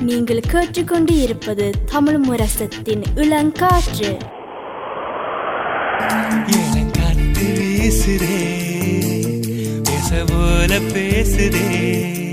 நீங்கள் கேட்டுக்கொண்டு இருப்பது தமிழ் முரசத்தின் இளங்காற்று. எனக்காத்து வீசுதே பேச போல பேசுதே.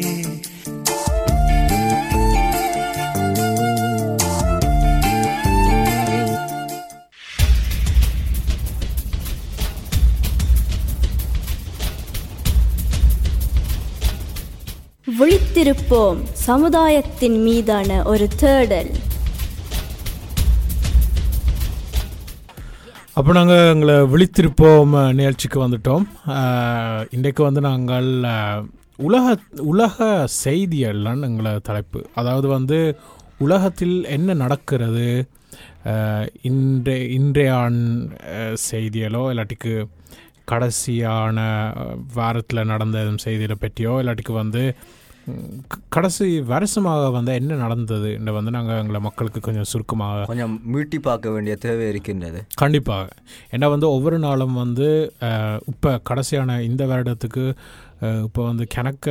விழித்திருப்போம் சமுதாயத்தின் மீதான ஒரு தேடல். அப்போ நாங்கள் எங்களை விழித்திருப்போம் நிகழ்ச்சிக்கு வந்துட்டோம். இன்றைக்கு வந்து நாங்கள் உலக உலக செய்தியெல்லாம் எங்களை தலைப்பு. அதாவது வந்து உலகத்தில் என்ன நடக்கிறது அஹ், இன்றைய இன்றைய செய்தியலோ இல்லாட்டிக்கு கடைசியான வாரத்தில் நடந்த எதுவும் செய்திகளை பற்றியோ இல்லாட்டிக்கு வந்து கடைசி வருஷமாக வந்து என்ன நடந்தது? என்று வந்து நாங்கள் எங்களை மக்களுக்கு கொஞ்சம் சுருக்கமாக கொஞ்சம் மீட்டி பார்க்க வேண்டிய தேவை இருக்கின்றது. கண்டிப்பாக. ஏன்னா வந்து ஒவ்வொரு நாளும் வந்து இப்போ கடைசியான இந்த வருடத்துக்கு இப்போ வந்து கணக்க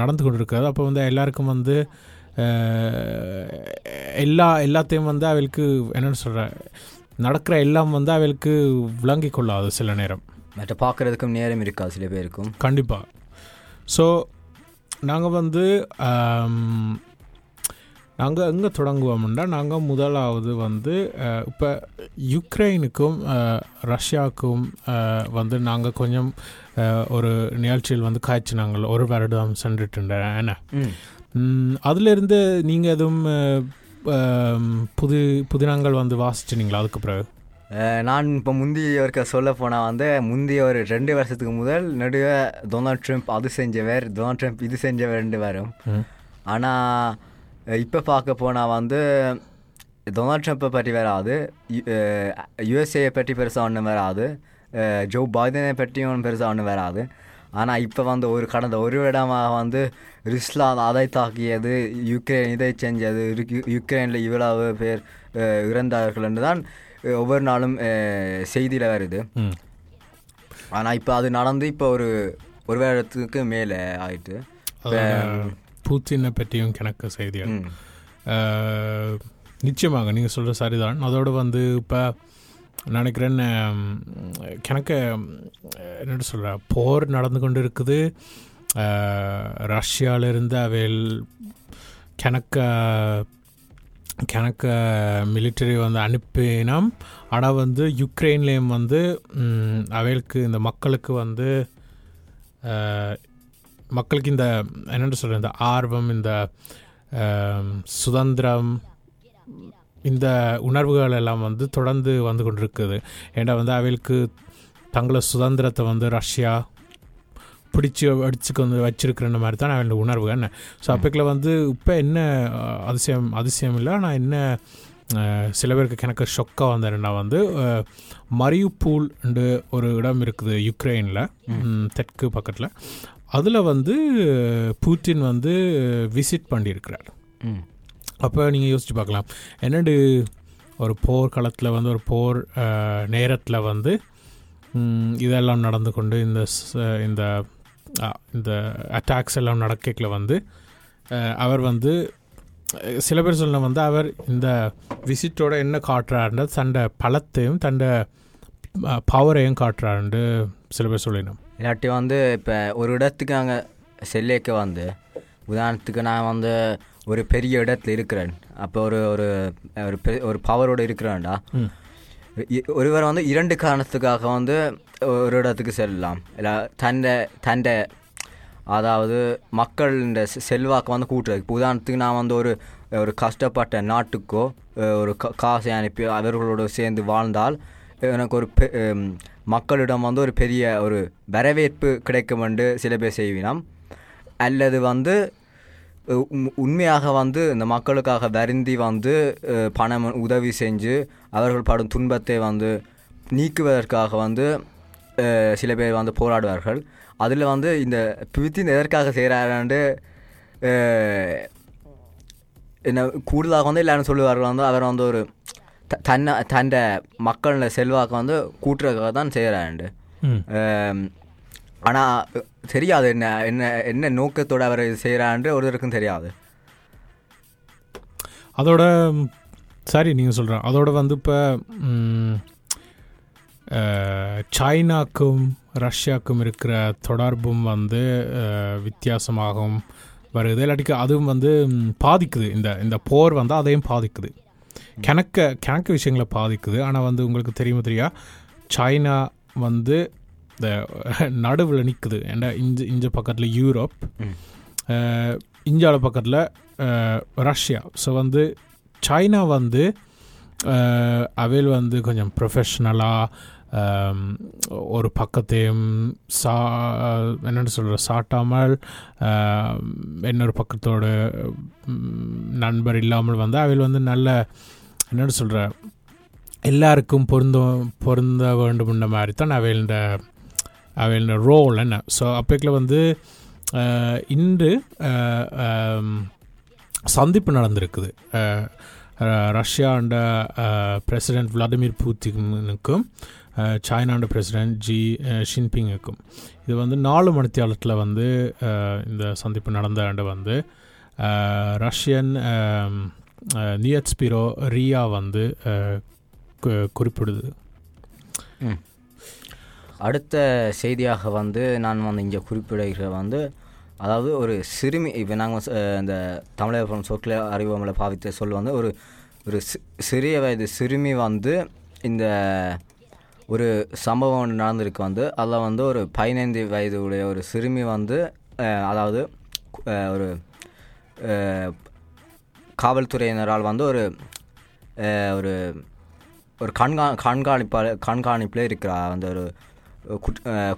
நடந்து கொண்டு இருக்கிறது அப்போ வந்து எல்லாருக்கும் வந்து எல்லா எல்லாத்தையும் வந்து அவளுக்கு என்னென்னு சொல்கிற நடக்கிற எல்லாம் வந்து அவளுக்கு விளங்கி கொள்ளாது சில நேரம். மற்ற பார்க்கறதுக்கும் நேரம் இருக்காது சில பேருக்கும். கண்டிப்பாக ஸோ நாங்கள் வந்து நாங்கள் எங்கே தொடங்குவோம்னா நாங்கள் முதலாவது வந்து இப்போ யுக்ரைனுக்கும் ரஷ்யாவுக்கும் வந்து நாங்கள் கொஞ்சம் ஒரு நிகழ்ச்சியில் வந்து காய்ச்சி நாங்கள் ஒரு வருடம் சென்றுட்டு என்ன? அதிலிருந்து நீங்கள் எதுவும் புது புதினங்கள் வந்து வாசிச்சினீங்களா? அதுக்கு பிறகு? நான் இப்போ முந்தைய இருக்க சொல்ல போனால் வந்து முந்தைய ஒரு ரெண்டு வருஷத்துக்கு முதல் நடுவே டொனால்ட் ட்ரம்ப் அது செஞ்சவர் டொனால்ட் ட்ரம்ப் இது செஞ்சவர் ரெண்டு வரும். ஆனால் இப்போ பார்க்க போனால் வந்து டொனால்ட் ட்ரம்ப்பை பற்றி வராது யுஎஸ்ஏ பற்றி பெருசாக ஒன்றும் வராது ஜோ பைடனை பற்றியும் பெருசாக ஒன்றும் வராது ஆனால் இப்போ வந்து ஒரு கடந்த ஒரு இடமாக வந்து ருஸ்லா அதை தாக்கியது யுக்ரைன் இதை செஞ்சது யுக்ரைனில் இவ்வளவு பேர் இறந்தார்கள் என்று தான் ஒவ்வொரு நாளும் செய்தியில் வருது ஆனால் இப்போ அது நடந்து இப்போ ஒரு ஒரு வருடத்துக்கு மேலே ஆயிட்டு. பூத்தினை பற்றியும் கணக்கு செய்திகள். நிச்சயமாக நீங்கள் சொல்கிற சரிதான். அதோடு வந்து இப்போ நினைக்கிறேன் கணக்க என்ன சொல்கிற போர் நடந்து கொண்டு இருக்குது ரஷ்யாவிலிருந்து அவையில் கணக்க கணக்க மிலிட்டரி வந்து அனுப்பினோம். ஆனால் வந்து யுக்ரைன்லேயும் வந்து அவைகளுக்கு இந்த மக்களுக்கு வந்து மக்களுக்கு இந்த என்னென்னு சொல்கிற இந்த ஆர்வம் இந்த சுதந்திரம் இந்த உணர்வுகள் எல்லாம் வந்து தொடர்ந்து வந்து கொண்டிருக்குது. ஏன்னா வந்து அவைகளுக்கு தங்களை சுதந்திரத்தை வந்து ரஷ்யா பிடிச்சி அடிச்சுக்கு வந்து வச்சிருக்கிற மாதிரி தான் அவங்களோட உணர்வு. என்ன? ஸோ அப்போக்கில் வந்து இப்போ என்ன அதிசயம் அதிசயம் இல்லை. ஆனால் என்ன சில பேருக்கு எனக்கு ஷொக்காக வந்தேன்னா வந்து அஹ், மரியுப்பூல் ஒரு இடம் இருக்குது யுக்ரைனில். தெற்கு பக்கத்தில். அதில் வந்து பூட்டின் வந்து விசிட் பண்ணியிருக்கிறார். அப்போ நீங்கள் யோசிச்சு பார்க்கலாம். என்னடு ஒரு போர் வந்து ஒரு போர் நேரத்தில் வந்து இதெல்லாம் நடந்து கொண்டு இந்த இந்த இந்த அட்டாக்ஸ் எல்லாம் நடக்கல வந்து அவர் வந்து சில பேர் சொல்ல வந்து அவர் இந்த விசிட்டோட என்ன காட்டுறாருன்ற தண்ட பலத்தையும் தண்ட பவரையும் காட்டுறாருன்னு சில பேர் சொல்லினோம். இல்லாட்டி வந்து இப்போ ஒரு இடத்துக்கு நாங்கள் செல்லேக்க வந்து உதாரணத்துக்கு நான் வந்து ஒரு பெரிய இடத்துல இருக்கிறேன். அப்போ ஒரு ஒரு ஒரு பெ- ஒரு பவரோட இருக்கிறேன்டா. ஒருவர் வந்து இரண்டு காரணத்துக்காக வந்து ஒரு இடத்துக்கு செல்லலாம். இல்லை தண்டை தண்டை அதாவது மக்கள் செ- செல்வாக்கு வந்து கூட்டுறது. இப்போ உதாரணத்துக்கு நான் வந்து ஒரு ஒரு கஷ்டப்பட்ட நாட்டுக்கோ ஒரு கா- காசை அனுப்பி அவர்களோடு சேர்ந்து வாழ்ந்தால் எனக்கு ஒரு பெ- மக்களிடம் வந்து ஒரு பெரிய ஒரு வரவேற்பு கிடைக்கும் என்று சில பேர் செய்வினோம். அல்லது வந்து உண்மையாக வந்து இந்த மக்களுக்காக வருந்தி வந்து பணம் உதவி செஞ்சு அவர்கள் படும் துன்பத்தை வந்து நீக்குவதற்காக வந்து சில பேர் வந்து போராடுவார்கள். அதில் வந்து இந்த பிவித்தின் எதற்காக செய்கிறாரு என்ன கூடுதலாக வந்து எல்லாரும் சொல்லுவார்கள் வந்து அவர் வந்து ஒரு த- தன்னை தன்னை மக்களோட செல்வாக்கு வந்து கூட்டுறதுக்காக தான் செய்கிறாண்டு ஆனால் தெரியாது என்ன என்ன என்ன நோக்கத்தோடு அவர் செய்கிறான்ற செய்கிறான்னு ஒருத்தருக்கும் தெரியாது. அதோட சரி நீங்கள் சொல்கிறேன் அதோட வந்து இப்போ சைனாக்கும் ரஷ்யாவுக்கும் இருக்கிற தொடர்பும் வந்து வித்தியாசமாகவும் வருது. இல்லாட்டிக்கு அதுவும் வந்து பாதிக்குது. இந்த இந்த போர் வந்து அதையும் பாதிக்குது. கணக்க கணக்கு விஷயங்களை பாதிக்குது. ஆனால் வந்து உங்களுக்கு தெரியுமா தெரியா? சைனா வந்து இந்த நடுவில் நிற்குது ஏன்னா இஞ்ச இஞ்ச பக்கத்தில் யூரோப் இந்தியாவோட பக்கத்தில் ரஷ்யா. ஸோ வந்து சைனா வந்து அவையில் வந்து கொஞ்சம் ப்ரொஃபஷ்னலாக ஒரு பக்கத்தையும் சா என்னென்னு சொல்கிற சாட்டாமல் இன்னொரு பக்கத்தோட நண்பர் இல்லாமல் வந்து அவையில் வந்து நல்ல என்னென்னு சொல்கிற எல்லாருக்கும் பொருந்த பொருந்த வேண்டும்ன்ற மாதிரி தான் அவையோட அவையோட ரோல் என்ன? ஸோ அப்போக்கில் வந்து இன்று சந்திப்பு நடந்திருக்குது. ரஷ்யா அண்ட பிரசிடென்ட் விளாடிமிர் புத்தினுக்கும் சைனாண்ட பிரசிடென்ட் ஜி ஷின்பிங்குக்கும் இது வந்து நாலு மணித்தியாலத்தில் வந்து இந்த சந்திப்பு நடந்த ஆண்டு வந்து ரஷ்யன் ரஷ்யன் நியத்ஸ்பிரோ ரியா வந்து குறிப்பிடுது. அடுத்த செய்தியாக வந்து நான் வந்து இங்கே குறிப்பிடுகிற வந்து அதாவது ஒரு சிறுமி இப்போ நாங்கள் இந்த தமிழகம் சொற்களை அறிவமலை பாவித்த சொல் வந்து ஒரு ஒரு சிறிய வயது சிறுமி வந்து இந்த ஒரு சம்பவம் ஒன்று நடந்திருக்கு வந்து அதில் வந்து ஒரு பதினைந்து வயது உடைய ஒரு சிறுமி வந்து அதாவது ஒரு காவல்துறையினரால் வந்து ஒரு ஒரு ஒரு கண்கா கண்காணிப்பாளர் கண்காணிப்பில் இருக்கிறா அந்த ஒரு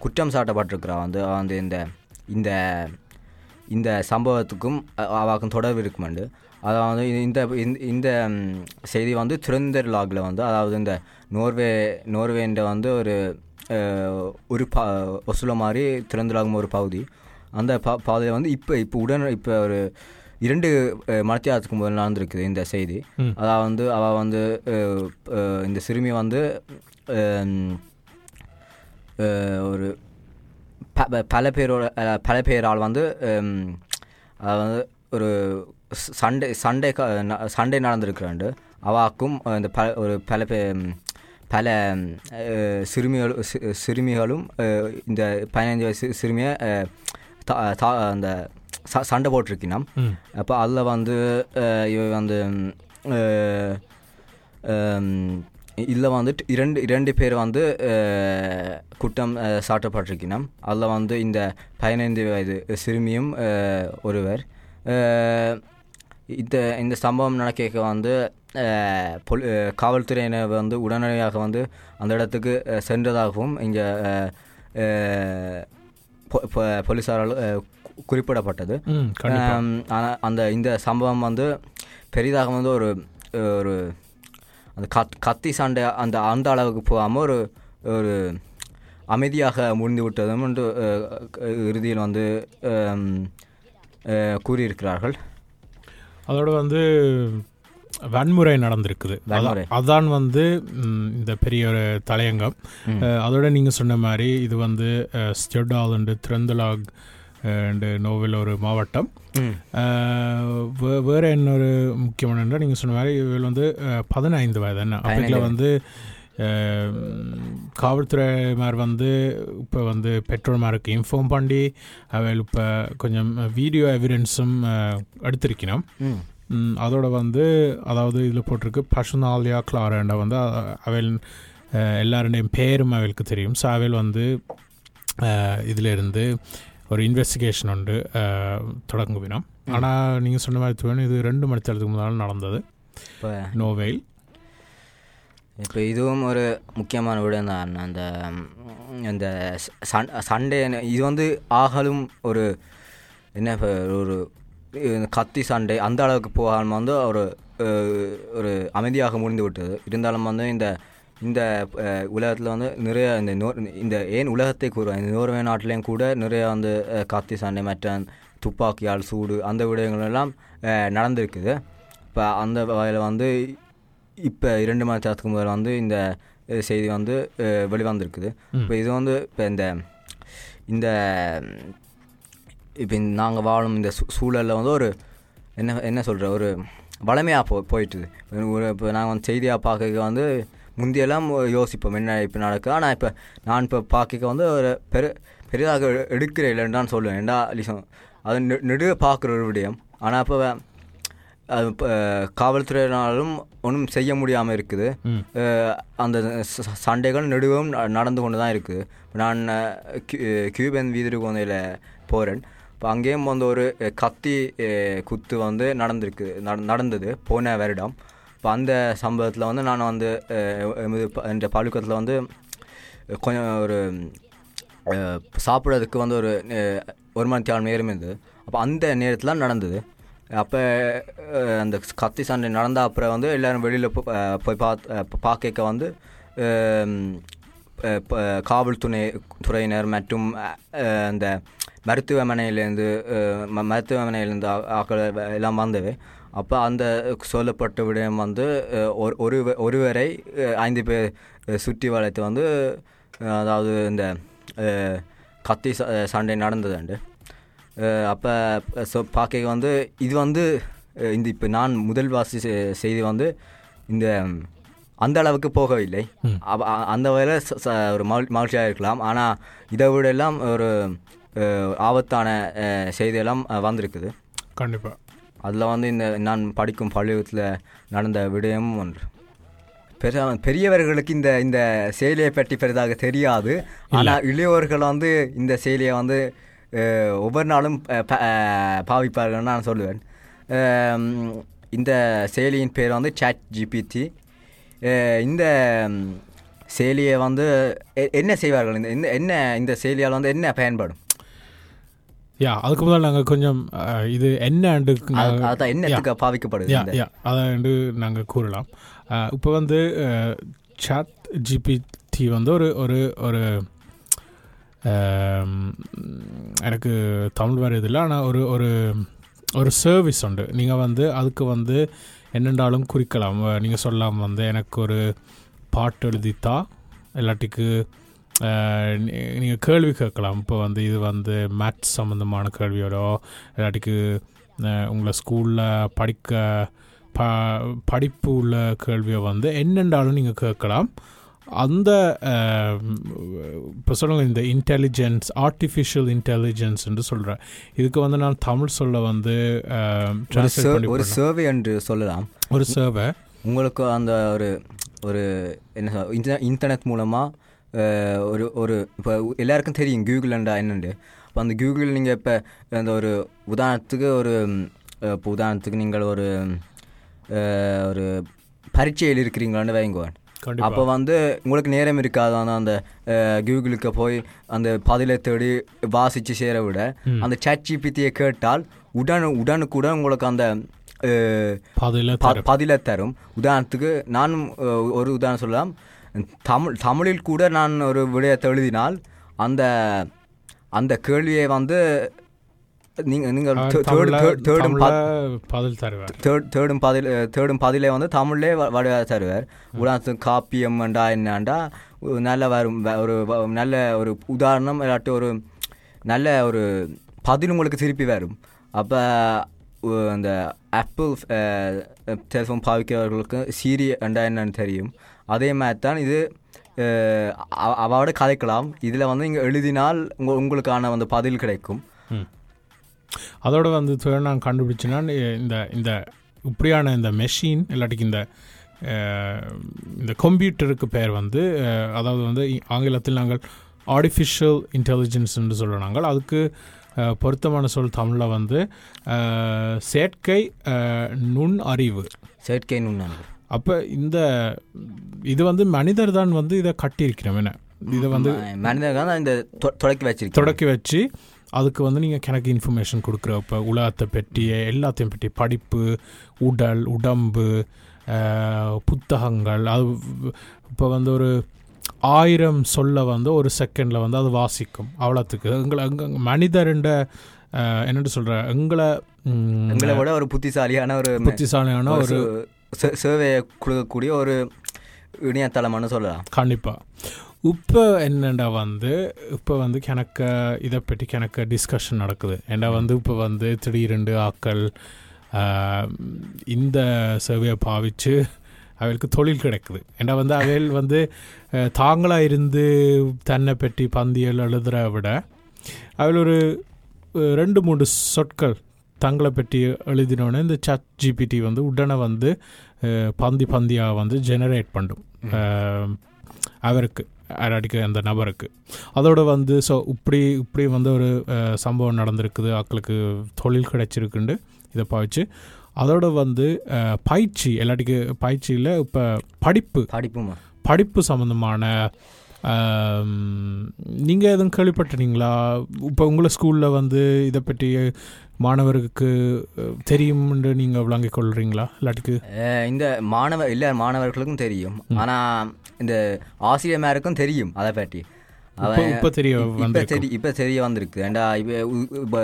குற்றம் சாட்டப்பட்டிருக்கிறா வந்து வந்து இந்த இந்த இந்த சம்பவத்துக்கும் அவாக்கும் தொடர்பு இருக்குமெண்டு. அதாவது இந்த இந்த- செய்தி வந்து துரந்தர் லாகில் வந்து அதாவது இந்த நோர்வே நோர்வேன்ற வந்து ஒரு ஒரு ப ஒசுல மாதிரி துரந்தலாகும் ஒரு பகுதி. அந்த ப பாதையில் வந்து இப்போ இப்போ உடனே இப்போ ஒரு இரண்டு அஹ், மணித்தியாலத்துக்கு முதல் நடந்திருக்குது இந்த செய்தி. அதாவது வந்து அவள் வந்து இந்த சிறுமி வந்து ஒரு பல பேரோட பல பேரால் வந்து அதாவது வந்து ஒரு சண்டை சண்டை சண்டை நடந்திருக்கிறாண்டு. அவாக்கும் இந்த பல ஒரு பல பே பல சிறுமிகளும் அஹ், இந்த பதினைஞ்சு வயசு சிறுமியை தா- அந்த ச- சண்டை போட்டிருக்கினோம். அப்போ அதில் வந்து இவ வந்து இதில் வந்துட்டு இரண்டு இரண்டு பேர் வந்து குற்றம் சாட்டப்பட்டிருக்கணும் அதில் வந்து இந்த பதினைந்து வயது சிறுமியும் ஒருவர். இந்த இந்த சம்பவம் நடக்க வந்து பொல் காவல்துறையினர் வந்து உடனடியாக வந்து அந்த இடத்துக்கு சென்றதாகவும் இங்கே போலீஸாரால் குறிப்பிடப்பட்டது. ஆனால் அந்த இந்த சம்பவம் வந்து பெரிதாக வந்து ஒரு ஒரு அந்த கத் கத்தி சண்டை அந்த அந்த அளவுக்கு போகாமல் ஒரு ஒரு அமைதியாக முடிந்து விட்டதும் என்று இறுதியில் வந்து கூறியிருக்கிறார்கள். அதோட வந்து வன்முறை நடந்திருக்குது. அதான்- வந்து இந்த பெரிய ஒரு தலையங்கம். அதோட நீங்கள் சொன்ன மாதிரி இது வந்து ஸ்டெடால் அண்டு திரந்தலாக் அண்டு நோவில் ஒரு மாவட்டம். வே- வேற இன்னொரு முக்கியமான நீங்கள் சொன்ன மாதிரி இவள் வந்து பதினைந்து வயது என்ன? பதினைந்து. வந்து அஹ், காவல்துறைமார் வந்து இப்போ வந்து பெட்ரோல்மாருக்கு இன்ஃபார்ம் பண்ணி அவள் இப்போ கொஞ்சம் வீடியோ எவிடன்ஸும் எடுத்திருக்கணும். அதோட வந்து அதாவது இதில் போட்டிருக்கு பசுனாலியா கிளாரண்ட வந்து அவள் எல்லாருடையும் பேரும் அவளுக்கு தெரியும். ஸோ அவள் வந்து இதில் இருந்து ஒரு இன்வெஸ்டிகேஷன் உண்டு தொடங்குவினோம் ஆனால் நீங்கள் சொன்ன மாதிரி தோணும் இது ரெண்டு மணி நேரத்துக்கு முன்னால் நடந்தது. இப்போ நோவேல் இப்போ இதுவும் ஒரு முக்கியமான விடம் தான். அந்த இந்த சண் சண்டே இது வந்து ஆகலும் ஒரு என்ன ஒரு கத்தி சண்டை அந்த அளவுக்கு போகாமல் வந்து ஒரு ஒரு அமைதியாக முடிந்து விட்டது. இருந்தாலும் வந்து இந்த இந்த உலகத்தில் வந்து நிறைய இந்த நோ இந்த ஏன் உலகத்தை கூறுவேன் இந்த நோர்வே நாட்டிலையும் கூட நிறைய வந்து கத்தி சண்டை மற்ற துப்பாக்கியால் சூடு அந்த விடயங்கள் எல்லாம் நடந்திருக்குது. இப்போ அந்த வகையில் வந்து இப்போ இரண்டு மணி நேரத்துக்கு முதல் வந்து இந்த செய்தி வந்து வெளிவந்திருக்குது. இப்போ இது வந்து இப்போ இந்த இந்த இப்போ நாங்கள் வாழும் இந்த சூ சூழலில் வந்து ஒரு என்ன என்ன சொல்கிற ஒரு வளமையாக போ போயிட்டுது. இப்போ நாங்கள் வந்து செய்தியாக பார்க்க வந்து முந்தியெல்லாம் யோசிப்போம் என்ன இப்போ நடக்குது? ஆனால் இப்போ நான் இப்போ பார்க்க வந்து ஒரு பெரு பெரிதாக எடுக்கிற இல்லைன்னு தான் சொல்லுவேன். ஏண்டா லிசம் அது நெ- நெடுக பார்க்குற ஒரு விடயம். ஆனால் இப்போ அது இப்போ காவல்துறையினாலும் ஒன்றும் செய்ய முடியாமல் இருக்குது. அந்த சண்டைகள் நெடுவும் நடந்து கொண்டு தான் இருக்குது. நான் கியூபன் வீதிரு கோந்தையில் போகிறேன் இப்போ அங்கேயும் வந்து ஒரு கத்தி குத்து வந்து நடந்திருக்கு. நட- நடந்தது போன வருடம். இப்போ அந்த சம்பவத்தில் வந்து நான் வந்து என்ற பழுக்கத்தில் வந்து கொஞ்சம் ஒரு சாப்பிட்றதுக்கு வந்து ஒரு ஒரு மணி தேவை நேரம் இருந்தது. அப்போ அந்த நேரத்தில் நடந்தது. அப்போ அந்த கத்தி சண்டை நடந்த அப்புறம் வந்து எல்லோரும் வெளியில் போய் பார்த்து பார்க்க வந்து அஹ், காவல்துறை துறையினர் மற்றும் அந்த மருத்துவமனையிலேருந்து ம- மருத்துவமனையிலேருந்து ஆக்கள் எல்லாம் வந்தவை அப்போ அந்த சொல்லப்பட்ட விடயம் வந்து ஒரு ஒரு ஒருவரை ஐந்து பேர் சுற்றி வளைத்து வந்து அதாவது இந்த கத்தி ச- சண்டை நடந்ததுண்டு அப்போ ஸோ பார்க்க வந்து இது வந்து இந்த இப்போ நான் முதல் வாசி செய்தி வந்து இந்த அந்த அளவுக்கு போகவில்லை. அந்த வகையில் ஒரு மகிழ் மகிழ்ச்சியாக இருக்கலாம். ஆனால் இதை விட எல்லாம் ஒரு ஆபத்தான செய்தியெல்லாம் வந்திருக்குது. கண்டிப்பாக அதில் வந்து இந்த நான் படிக்கும் பள்ளிக்கூடத்தில் நடந்த விடயமும் ஒன்று. பெரிய பெரியவர்களுக்கு இந்த இந்த செயலியை பற்றி பெரிதாக தெரியாது. ஆனால் இளையோர்கள் வந்து இந்த செயலியை வந்து ஒவ்வொரு நாளும் பாவிப்பார்கள்னு நான் சொல்லுவேன். இந்த செயலியின் பேர் வந்து சாட் ஜிபிடி இந்த செயலியை வந்து என்ன செய்வார்கள்? இந்த இந்த என்ன இந்த செயலியால் வந்து என்ன பயன்படும்? யா அதுக்கு முதல்ல நாங்கள் கொஞ்சம் இது என்ன அது- அதான் என்னத்துக்கு பாவிக்கப்படுது யா இந்த யா அதை வந்து நாங்கள் கூறலாம். இப்போ வந்து சாட் ஜிபிடி வந்து ஒரு ஒரு ஒரு எனக்கு தமிழ் வர இதில் ஆனால் ஒரு ஒரு ஒரு சர்வீஸ் உண்டு. நீங்கள் வந்து அதுக்கு வந்து என்னென்றாலும் குறிக்கலாம். நீங்கள் சொல்லலாம் வந்து எனக்கு ஒரு பாட்டு எழுதித்தா இல்லாட்டிக்கு நீங்கள் கேள்வி கேட்கலாம். இப்போ வந்து இது வந்து மேத்ஸ் சம்மந்தமான கேள்வியோடோ இல்லாட்டிக்கு உங்களை ஸ்கூலில் படிக்க ப படிப்பு உள்ள கேள்வியை வந்து என்னென்றாலும் நீங்கள் கேட்கலாம். அந்த இப்போ சொல்லுங்க இந்த இன்டெலிஜென்ஸ் ஆர்டிஃபிஷியல் இன்டெலிஜென்ஸ் என்று சொல்கிறேன் இதுக்கு வந்து நான் தமிழ் சொல்ல வந்து ஒரு. சர்வே என்று சொல்லலாம். ஒரு சர்வே உங்களுக்கு அந்த ஒரு ஒரு என்ன இன்டர்நெட் மூலமாக ஒரு ஒரு இப்போ எல்லாருக்கும் தெரியும் கூகுள்ண்டா என்னண்டு இப்போ அந்த கூகுள் நீங்கள் இப்போ அந்த ஒரு உதாரணத்துக்கு ஒரு இப்போ உதாரணத்துக்கு நீங்கள் ஒரு ஒரு பரீட்சையில் இருக்கிறீங்களான்னு வைங்குவேன். அப்போ வந்து உங்களுக்கு நேரம் இருக்காது அந்த அந்த கூகுளுக்கு போய் அந்த பதிலை தேடி வாசித்து சேர விட அந்த சாட் ஜிபிடியை கேட்டால் உடனு உடனுக்குடன் உங்களுக்கு அந்த பதிலை தரும் உதாரணத்துக்கு நானும் ஒரு உதாரணம் சொல்லலாம் தமிழ் தமிழில் கூட நான் ஒரு விடயத்தை எழுதினால் அந்த அந்த கேள்வியை வந்து நீங்கள் நீங்கள் தேடும் பதில் தருவார். தேர்ட் தேர்டும் பதில் தேர்டும் பதிலே வந்து தமிழ்லே வ- வடிவ தருவார். உதாரணத்துக்கு காப்பியம்டா என்னண்டா ஒரு நல்ல வரும் ஒரு நல்ல ஒரு உதாரணம் இல்லாட்டி ஒரு நல்ல ஒரு பதில் உங்களுக்கு திருப்பி வரும். அப்போ அந்த ஆப்பிள் டெலிஃபோன் பாவிக்கிறவர்களுக்கு சீரி என்றா என்னன்னு தெரியும். அதே மாதிரி தான் இது அஹ், அவ- அவளோட கதைக்கலாம். இதில் வந்து நீங்கள் எழுதினால் உங்க உங்களுக்கான அந்த பதில் கிடைக்கும். அதோட வந்து நான் கண்டுபிடிச்சினா இந்த இந்த இப்படியான இந்த மெஷின் இல்லாட்டிக்கு இந்த இந்த கம்ப்யூட்டருக்கு பேர் வந்து அதாவது வந்து ஆங்கிலத்தில் நாங்கள் ஆர்டிஃபிஷியல் இன்டெலிஜென்ஸ் என்று சொல்கிறோம் நாங்கள் அதுக்கு பொருத்தமான சொல் தமிழில் வந்து செயற்கை நுண் அறிவு செயற்கை நுண்ணறிவு. அப்போ இந்த இது வந்து மனிதர் தான் வந்து இதை கட்டியிருக்கிறோம் என்ன? இதை வந்து மனிதர்கள் தான் இந்த தொடக்கி வச்சிருக்கோம் தொடக்கி வச்சு அதுக்கு வந்து நீங்கள் கணக்கு இன்ஃபர்மேஷன் கொடுக்குற இப்போ உலகத்தை பற்றி எல்லாத்தையும் பற்றி படிப்பு உடல் உடம்பு புத்தகங்கள் அது இப்போ வந்து ஒரு ஆயிரம் சொல்ல வந்து ஒரு செகண்டில் வந்து அது வாசிக்கும். அவ்வளோத்துக்கு. எங்களை எங்க மனிதருண்ட என்னட்டு சொல்கிற எங்களை எங்களை விட ஒரு புத்திசாலியான ஒரு புத்திசாலியான ஒரு சேவையை கொடுக்கக்கூடிய ஒரு இணையதளம்னு சொல்லலாம். கண்டிப்பாக இப்போ என்னண்டா வந்து இப்போ வந்து கணக்க இதை பற்றி கணக்க டிஸ்கஷன் நடக்குது. ஏன்னா வந்து இப்போ வந்து திடீரெண்டு ஆக்கள் இந்த சேவையை பாவிச்சு அவளுக்கு தொழில் கிடைக்குது. ஏன்னா வந்து அவைகள் வந்து அஹ், தாங்களா இருந்து தன்னை பற்றி பந்தியல் எழுதுற விட அவள் ஒரு ரெண்டு மூணு சொற்கள் தங்களை பற்றி எழுதினோடனே இந்த சட் ஜிபிடி வந்து உடனே வந்து பந்தி பந்தியாக வந்து ஜெனரேட் பண்ணும். அவருக்கு அடிக்க அந்த நபருக்கு. அதோட வந்து ஸோ இப்படி இப்படி வந்து ஒரு சம்பவம் நடந்திருக்குது ஆக்களுக்கு தொழில் கிடைச்சிருக்குண்டு இதை பாவிச்சு அதோட வந்து பயிற்சி எல்லாட்டிக்கு பயிற்சியில் இப்போ படிப்பு. படிப்புமா? படிப்பு சம்மந்தமான நீங்கள் எதுவும் கேள்விப்பட்டிருக்கீங்களா? இப்போ உங்களை ஸ்கூலில் வந்து இதை பற்றி மாணவருக்கு தெரியும்னு நீங்கள் விளங்கிக் கொள்கிறீங்களா இல்லாட்டிக்கு இந்த மாணவர் இல்லை மாணவர்களுக்கும் தெரியும். ஆனால் இந்த ஆசிரியமாருக்கும் தெரியும் அதை பற்றி இப்போ தெரிய இப்போ தெரிய வந்திருக்கு. ஏண்டா இப்போ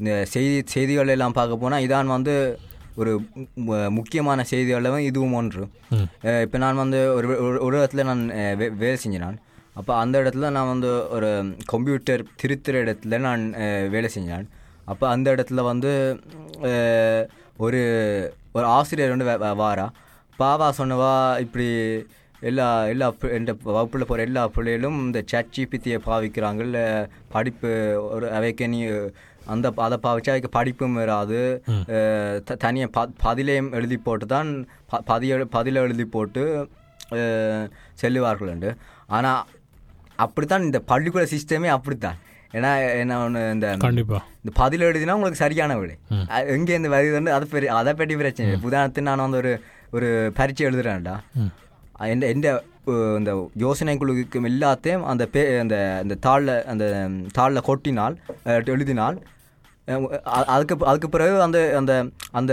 இந்த செய்தி செய்திகள் எல்லாம் பார்க்க போனால் இதான் வந்து ஒரு முக்கியமான செய்திகளில் இதுவும் ஒன்று. இப்போ நான் வந்து ஒரு ஒரு- இடத்துல நான் வேலை செஞ்சேன் நான் அப்போ அந்த இடத்துல நான் வந்து ஒரு கம்ப்யூட்டர் திருத்துற இடத்துல நான் வேலை செஞ்சேன் அப்போ அந்த இடத்துல வந்து ஒரு ஒரு ஆசிரியர் வந்து வாரா. பாவா சொன்னவா இப்படி எல்லா எல்லா எந்த வகுப்பில் போகிற எல்லா பிள்ளைகளும் இந்த சட் ஜிபித்தியை பாவிக்கிறாங்க. இல்லை படிப்பு ஒரு அவைக்கு நீ அந்த அதை பாவிச்சு அவைக்கு படிப்பும் வராது. தனியாக ப பதிலையும் எழுதி போட்டு தான் ப பதிய பதில எழுதி போட்டு செல்லுவார்கள் ஆனால் அப்படித்தான் இந்த பள்ளிக்கூட சிஸ்டமே அப்படித்தான். ஏன்னா என்ன ஒன்று இந்த கண்டிப்பாக இந்த பதில் எழுதினா உங்களுக்கு சரியான விடை. அ- எங்கேருந்து வருதுன்னு அதை பெரிய அதை பற்றி பிரச்சனை. இல்லை உதாரணத்துக்கு நான் வந்து ஒரு ஒரு பரீட்சை எழுதுறேன்டா. எந்த எந்த இந்த யோசனை குழுக்கும் எல்லாத்தையும் அந்த பே அந்த அந்த தாளில் அந்த தாளில் கொட்டினால் எழுதினால் அதுக்கு அதுக்கு பிறகு அந்த அந்த அந்த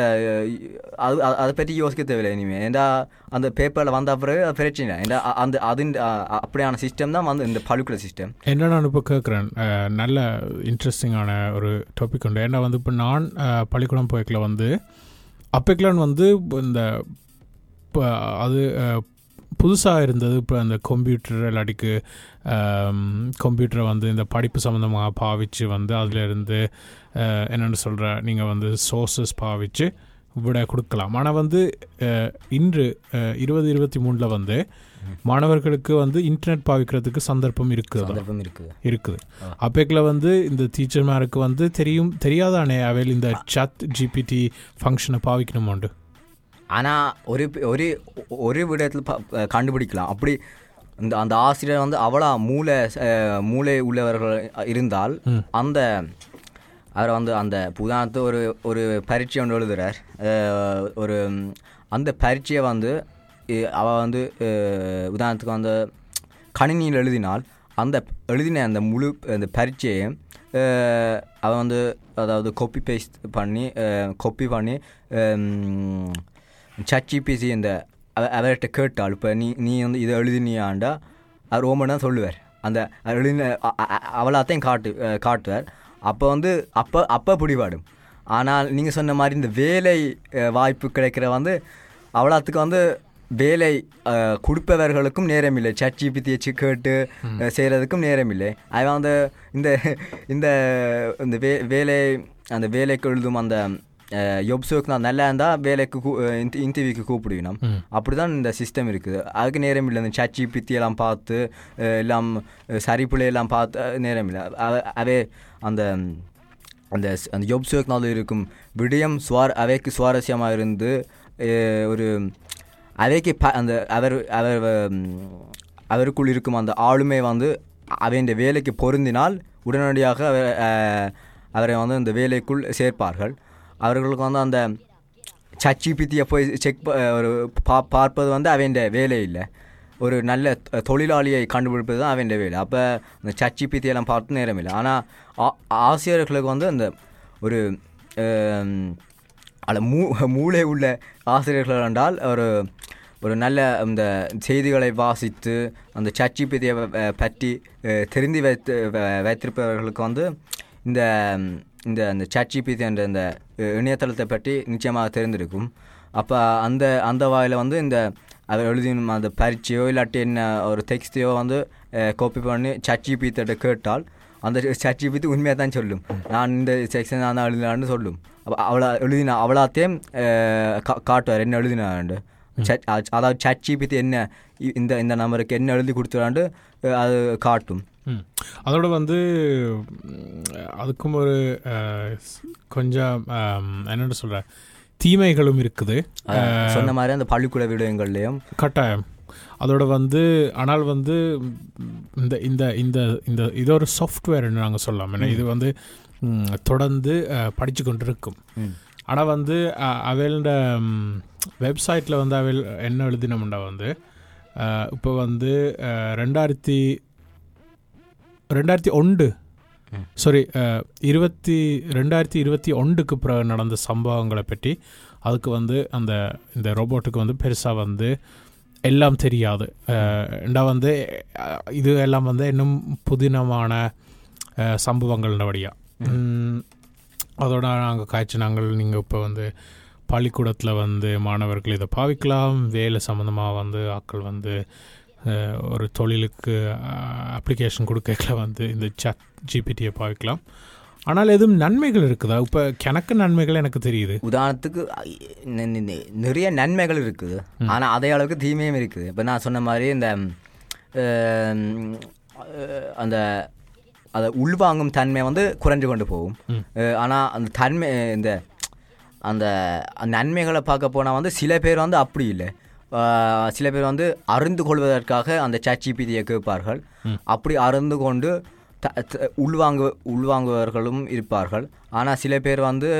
அது அதை பற்றி யோசிக்க தேவையில்லை இனிமேல் ஏண்டா அந்த பேப்பரில் வந்த பிறகு அது பிரச்சனை ஏண்டா அந்த அது அப்படியான சிஸ்டம் தான் வந்து இந்த பழுக்குள்ள சிஸ்டம் என்ன நான் இப்போ கேட்குறேன் நல்ல இன்ட்ரெஸ்டிங்கான ஒரு டாபிக் உண்டு. ஏன்னா வந்து இப்போ நான் பள்ளிக்கூடம் போய்க்கில் வந்து அப்பைக்கெல்லாம் வந்து இந்த இப்போ அது புதுசாக இருந்தது. இப்போ அந்த கம்ப்யூட்டர் இல்லாட்டிக்கு கம்ப்யூட்டரை வந்து இந்த படிப்பு சம்மந்தமாக பாவிச்சு வந்து அதிலிருந்து என்னென்னு சொல்கிற நீங்கள் வந்து சோர்சஸ் பாவிச்சு விட கொடுக்கலாம். ஆனால் வந்து இன்று இருபது இருபத்தி மூணில் வந்து மாணவர்களுக்கு வந்து இன்டர்நெட் பாவிக்கிறதுக்கு சந்தர்ப்பம் இருக்குது. சந்தர்ப்பம் இருக்குது. இருக்குது. அப்பேக்கில் வந்து இந்த டீச்சர்மாருக்கு வந்து தெரியும் தெரியாதானே அவையில் இந்த சத் ஜிபிடி ஃபங்க்ஷனை பாவிக்கணுமாண்டு? ஆனால் ஒரு ஒரு ஒரு விடத்தில் ப- கண்டுபிடிக்கலாம். அப்படி இந்த அந்த ஆசிரியர் வந்து அவ்வளோ மூளை மூளை உள்ளவர்கள் இருந்தால் அந்த அவர் வந்து அந்த உதாரணத்து ஒரு ஒரு பரீட்சை ஒன்று எழுதுறார். அஹ், ஒரு அந்த பரீட்சையை வந்து இ- அவ வந்து உதாரணத்துக்கு வந்து கணினியில் எழுதினால் அந்த எழுதின அந்த முழு அந்த பரீட்சையை அவன் வந்து அதாவது காப்பி பேஸ்ட் பண்ணி காப்பி பண்ணி சச்சிபிசி இந்த அவ- அவர்கிட்ட கேட்டால் இப்போ நீ நீ வந்து இதை எழுதினியாண்டா அவர் ஓமன் தான் சொல்லுவார். அந்த எழுதின அவளாத்தையும் காட்டு காட்டுவார். அப்போ வந்து அப்போ அப்போ பிடிபாடும் ஆனால் நீங்கள் சொன்ன மாதிரி இந்த வேலை வாய்ப்பு கிடைக்கிற வந்து அவ்வளோத்துக்கு வந்து வேலை கொடுப்பவர்களுக்கும் நேரம் இல்லை சச்சிபித்தியை கேட்டு அஹ், செய்கிறதுக்கும் நேரம் இல்லை அவன் வந்து இந்த இந்த இந்த வே வேலை அந்த வேலைக்கு எழுதும் அந்த யொப்ஸுக்கு நான் நல்லா இருந்தால் வேலைக்கு கூ இன்டர்வியூக்கு கூப்பிடுவினோம் அப்படி தான் இந்த சிஸ்டம் இருக்குது. அதுக்கு நேரம் இல்லை. இந்த சச்சி பித்தி எல்லாம் பார்த்து எல்லாம் அஹ், சரிப்புலை எல்லாம் பார்த்து நேரம் இல்லை. அவ- அவே அந்த அந்த அந்த யொப்ஸுக்கு இருக்கும் விடயம் சுவார அவைக்கு சுவாரஸ்யமாக இருந்து ஒரு அவைக்கு ப அந்த அவர் அவர் அவருக்குள் இருக்கும் அந்த ஆளுமை வந்து அவன் வேலைக்கு பொருந்தினால் உடனடியாக அவர் அவரை வந்து அந்த வேலைக்குள் சேர்ப்பார்கள். அவர்களுக்கு வந்து அந்த சச்சிபித்தியை போய் செக் ஒரு பா பார்ப்பது வந்து அவன் வேலை இல்லை. ஒரு நல்ல தொழிலாளியை கண்டுபிடிப்பது தான் அவன் வேலை. அப்போ அந்த சச்சி பித்தியெல்லாம் பார்த்து நேரம் இல்லை. ஆனால் ஆ- ஆசிரியர்களுக்கு வந்து அந்த ஒரு அல்ல மூ மூளை உள்ள ஆசிரியர்கள் என்றால் ஒரு ஒரு நல்ல அந்த செய்திகளை வாசித்து அந்த சச்சிபித்தியை பற்றி தெரிந்து வைத்து வ- வைத்திருப்பவர்களுக்கு வந்து இந்த இந்த அந்த சச்சிபித்தி என்ற இந்த இணையதளத்தை பற்றி நிச்சயமாக தெரிந்திருக்கும். அப்போ அந்த அந்த வாயில் வந்து இந்த அதை எழுதின அந்த பரீட்சையோ இல்லாட்டி என்ன ஒரு டெக்ஸ்டையோ வந்து காப்பி பண்ணி சச்சிபித்திட்ட கேட்டால் அந்த சச்சிபித்தி உண்மையாக தான் சொல்லும். நான் இந்த செக்ஷன் நான் தான் எழுதினான்னு சொல்லும். அப்போ அவளை எழுதினா அவளாத்தையும் கா- காட்டுவார் என்ன எழுதினாண்டு அதாவது சச்சிபித்தி என்ன இ- இந்த இந்த நம்பருக்கு என்ன எழுதி கொடுத்துடாண்டு அது காட்டும். அதோட வந்து அதுக்கும் ஒரு கொஞ்சம் என்னென்னு சொல்ற தீமைகளும் இருக்குது. சொன்ன மாதிரி அந்த பள்ளிக்கூட விடயங்கள்லையும். கட்டாயம். அதோட வந்து ஆனால் வந்து இந்த இந்த இந்த இந்த இது ஒரு சாஃப்ட்வேர்னு நாங்கள் சொல்லலாம். ஏன்னா இது வந்து தொடர்ந்து படிச்சு கொண்டு இருக்கும். ஆனால் வந்து அவளோட வெப்சைட்டில் வந்து அவள் என்ன எழுதினோம்னா வந்து இப்போ வந்து ரெண்டாயிரத்தி ரெண்டாயிரத்தி ஒன்று. சாரி இருபத்தி ரெண்டாயிரத்தி இருபத்தி ஒன்றுக்கு பிறகு நடந்த சம்பவங்களை பற்றி அதுக்கு வந்து அந்த இந்த ரோபோட்டுக்கு வந்து பெருசாக வந்து எல்லாம் தெரியாது. ரெண்டா வந்து இது எல்லாம் வந்து இன்னும் புதினமான சம்பவங்கள் வழியா அதோட நாங்கள் காய்ச்சி நாங்கள் நீங்கள் இப்போ வந்து பள்ளிக்கூடத்தில் வந்து மாணவர்கள் இதை பாவிக்கலாம். வேலை சம்மந்தமாக வந்து ஆட்கள் வந்து ஒரு தொழிலுக்கு அப்ளிகேஷன் கொடுக்கல வந்து இந்த சட் ஜிபிடியை பாவிக்கலாம். ஆனால் எதுவும் நன்மைகள் இருக்குதா? இப்போ எனக்கு நன்மைகள் எனக்கு தெரியுது. உதாரணத்துக்கு நிறைய நன்மைகள் இருக்குது. ஆனால் அதே அளவுக்கு தீமையும் இருக்குது. இப்போ நான் சொன்ன மாதிரி இந்த அந்த அதை உள்வாங்கும் தன்மை வந்து குறைஞ்சு கொண்டு போகும். ஆனால் அந்த தன்மை இந்த அந்த நன்மைகளை பார்க்க போனால் வந்து சில பேர் வந்து அப்படி இல்லை. சில பேர் வந்து அறிந்து கொள்வதற்காக அந்த சச்சிபிதியை கேட்பார்கள். ம். அப்படி அறிந்து கொண்டு உள்வாங்கு உள்வாங்குவவர்களும் இருப்பார்கள். ஆனால் சில பேர் வந்து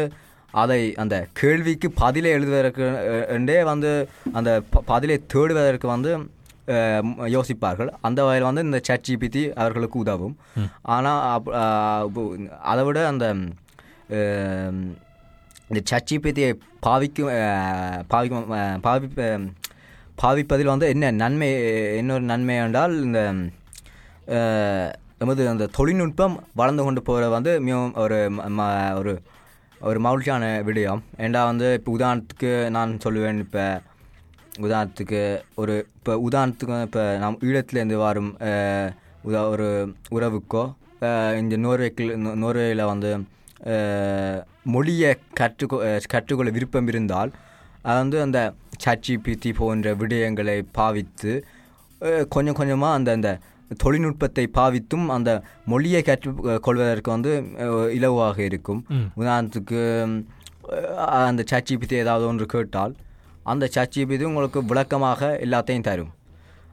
அதை அந்த கேள்விக்கு பதிலை எழுதுவதற்கு என்றே வந்து அந்த பதிலை தேடுவதற்கு வந்து யோசிப்பார்கள். அந்த வகையில் வந்து இந்த சட்ஜிபிடி அவர்களுக்கு உதவும். ஆனால் அதை விட அந்த இந்த பாவிக்கும் அஹ், பாவிக்கும் அஹ், பாவி பாவிப்பதில் வந்து என்ன நன்மை இன்னொரு நன்மை என்றால் இந்த நமது அந்த தொழில்நுட்பம் வளர்ந்து கொண்டு போகிற வந்து மிகவும் ஒரு ம- ம- ஒரு ஒரு மகிழ்ச்சியான விடயம். ஏண்டா வந்து இப்போ உதாரணத்துக்கு நான் சொல்லுவேன் இப்போ உதாரணத்துக்கு ஒரு இப்போ உதாரணத்துக்கு இப்போ நம் ஈழத்துலேருந்து வரும் உதா ஒரு உறவுக்கோ இந்த நோர்வேக்கில் நோர்வேயில் வந்து மொழியை கற்றுக்கொ கற்றுக்கொள்ள விருப்பம் இருந்தால் அது வந்து அந்த சச்சிபித்தி போன்ற விடயங்களை பாவித்து கொஞ்சம் கொஞ்சமாக அந்த அந்த தொழில்நுட்பத்தை பாவித்தும் அந்த மொழியை கற்றுக் கொள்வதற்கு வந்து இலவாக இருக்கும். உதாரணத்துக்கு அந்த சச்சிபித்தி ஏதாவது ஒன்று கேட்டால் அந்த சச்சிபித்தி உங்களுக்கு விளக்கமாக எல்லாத்தையும் தரும்.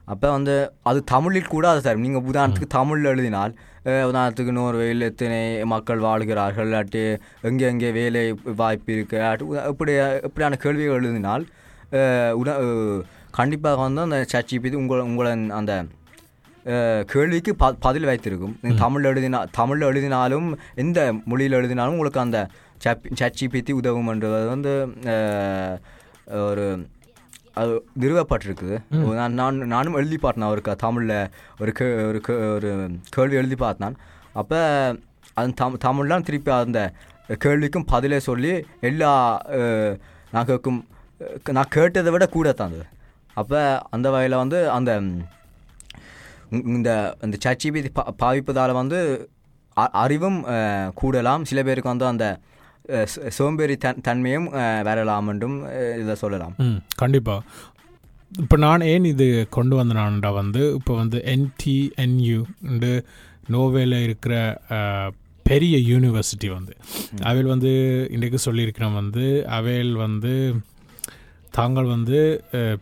அப்போ வந்து அது தமிழில் கூட அது தரும். நீங்கள் உதாரணத்துக்கு தமிழில் எழுதினால் உதாரணத்துக்கு நோர்வேயில் எத்தனை மக்கள் வாழ்கிறார்கள் இல்லாட்டி எங்கே எங்கே வேலை வாய்ப்பு இருக்கு இல்லாட்டி உதா- இப்படி இப்படியான கேள்விகள் எழுதினால் உட அஹ், கண்டிப்பாக வந்து அந்த சச்சிபித்தி உங்கள் உங்களை அந்த கேள்விக்கு ப பதில் வைத்திருக்கும். நீங்கள் தமிழ் எழுதினா தமிழில் எழுதினாலும் எந்த மொழியில் எழுதினாலும் உங்களுக்கு அந்த சச்சிபித்தி உதவும் என்றது வந்து ஒரு அது நிறுவப்பட்டிருக்குது. நான் நான் நானும் எழுதி பார்த்தேன் அவருக்கு தமிழில் ஒரு கே ஒரு கே ஒரு கேள்வி எழுதி பார்த்தேன். அப்போ அது தம் தமிழ்லாம் திருப்பி அந்த கேள்விக்கும் பதிலே சொல்லி எல்லா நான் கேட்கும் நான் கேட்டதை விட கூட தந்தது அப்போ அந்த வகையில் வந்து அந்த இந்த இந்த சச்சிபிதி பா பாவிப்பதால் வந்து அ- அறிவும் கூடலாம். சில பேருக்கு வந்து அந்த சோம்பேறி தன் தன்மையும் வரலாம் என்றும் இதை சொல்லலாம். கண்டிப்பாக இப்போ நான் ஏன் இது கொண்டு வந்தேனான்டா வந்து இப்போ வந்து என்டிஎன்யூ நோவேல இருக்கிற பெரிய யூனிவர்சிட்டி வந்து அவைல் வந்து இன்றைக்கு சொல்லியிருக்கிறோம் வந்து அவைல் வந்து தாங்கள் வந்து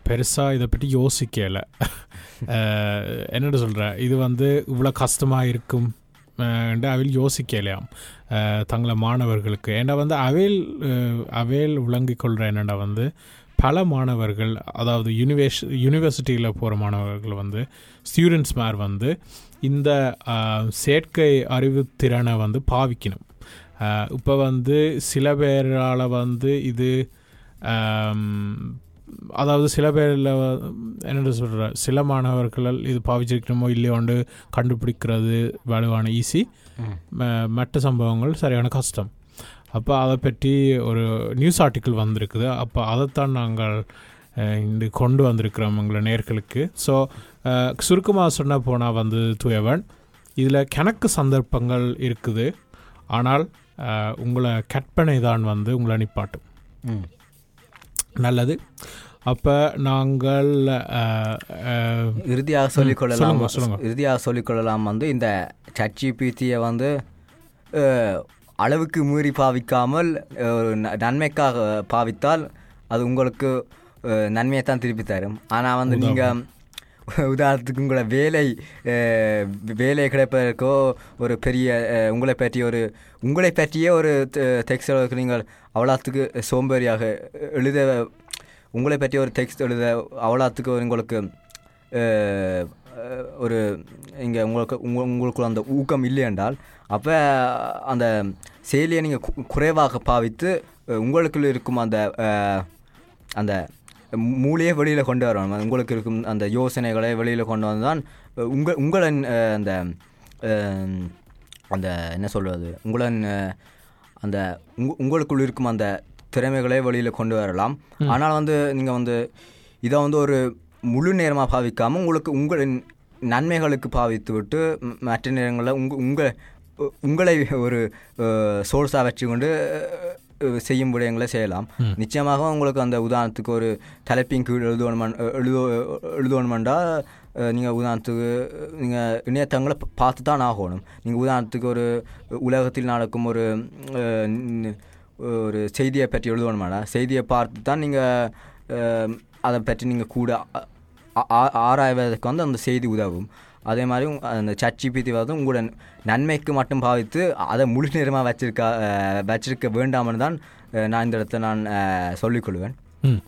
பெருசாக இதை பற்றி யோசிக்கலை. என்னென்னு சொல்கிற இது வந்து இவ்வளோ கஷ்டமாக இருக்கும் அவையில் யோசிக்கலையாம். தங்களை மாணவர்களுக்கு. ஏன்னா வந்து அவைல் அஹ், அவைல் விளங்கிக் கொள்கிற என்னடா வந்து பல மாணவர்கள் அதாவது யூனிவர்ஸ் யூனிவர்சிட்டியில் போகிற மாணவர்கள் வந்து ஸ்டூடெண்ட்ஸ் மேர் வந்து இந்த செயற்கை அறிவுத்திறனை வந்து பாவிக்கணும். இப்போ வந்து சில பேரால் வந்து இது அதாவது சில பேரில் என்ன சொல்கிற சில மாணவர்களால் இது பாவிச்சிருக்கணுமோ இல்லையோண்டு கண்டுபிடிக்கிறது வலுவான ஈஸி. மற்ற சம்பவங்கள் சரியான கஷ்டம். அப்போ அதை பற்றி ஒரு நியூஸ் ஆர்டிக்கிள் வந்திருக்குது. அப்போ அதைத்தான் நாங்கள் இன்று கொண்டு வந்திருக்கிறோம் உங்களை நேர்களுக்கு. ஸோ சுருக்கமாக சொன்ன போனால் வந்து தூயவன். இதில் கணக்கு சந்தர்ப்பங்கள் இருக்குது. ஆனால் உங்களை கற்பனை தான் வந்து உங்களை நிப்பாட்டும் நல்லது. அப்போ நாங்கள் இறுதியாக சொல்லிக்கொள்ளலாம். இறுதியாக சொல்லிக்கொள்ளலாம் வந்து இந்த சட்ஜிபிடியை வந்து அளவுக்கு மீறி பாவிக்காமல் அஹ், ஒரு ந- நன்மைக்காக பாவித்தால் அது உங்களுக்கு நன்மையை தான் திருப்பி தரும். ஆனால் வந்து நீங்கள் உதாரணத்துக்கு உங்களை வேலை வேலை கிடைப்பதற்கோ ஒரு பெரிய உங்களை பற்றிய ஒரு உங்களை பற்றியே ஒரு டெக்ஸ்ட் நீங்கள் அவ்வளோத்துக்கு சோம்பேறியாக எழுத உங்களை பற்றி ஒரு டெக்ஸ்ட் எழுத அவ்வளோத்துக்கு உங்களுக்கு ஒரு இங்கே உங்களுக்கு உங்க உங்களுக்குள்ள அந்த ஊக்கம் இல்லை என்றால் அப்போ அந்த செயலியை நீங்கள் குறைவாக பாவித்து உங்களுக்குள் உங்களுக்குள்ள இருக்கும் அந்த அந்த மூளையே வெளியில் கொண்டு வரணும். உங்களுக்கு இருக்கும் அந்த யோசனைகளை வெளியில் கொண்டு வந்து தான் உங்கள் உங்களின் அந்த அந்த என்ன சொல்வது உங்களின் அந்த உங்க உங்களுக்குள் இருக்கும் அந்த திறமைகளை வெளியில் கொண்டு வரலாம். ஆனால் வந்து நீங்கள் வந்து இதை வந்து ஒரு முழு நேரமாக பாவிக்காமல் உங்களுக்கு உங்களின் நன்மைகளுக்கு பாவித்து விட்டு மற்ற நேரங்களில் உங்க உங்கள் உங்களை ஒரு சோர்ஸாக வச்சுக்கொண்டு செய்யும் விடயங்களை செய்யலாம் நிச்சயமாக உங்களுக்கு அந்த உதாரணத்துக்கு ஒரு தலைப்பின் கீழ் எழுதுவணும் எழுது எழுதுவணுமெண்டா நீங்கள் உதாரணத்துக்கு நீங்கள் இணையத்தங்களை பார்த்து தான் ஆகணும் நீங்கள் உதாரணத்துக்கு ஒரு உலகத்தில் நடக்கும் ஒரு ஒரு செய்தியை பற்றி எழுதணுமாடா செய்தியை பார்த்து தான் நீங்கள் அதை பற்றி நீங்கள் கூட ஆராய்வதற்கு வந்து அந்த செய்தி உதவும் அதே மாதிரி அந்த அந்த சச்சிபித்தி வந்து உங்களோட நன்மைக்கு மட்டும் பாவித்து அதை முழு நேரமாக வச்சிருக்க வச்சிருக்க வேண்டாம்னு தான் நான் இந்த இடத்த நான் சொல்லிக்கொள்வேன். ம்.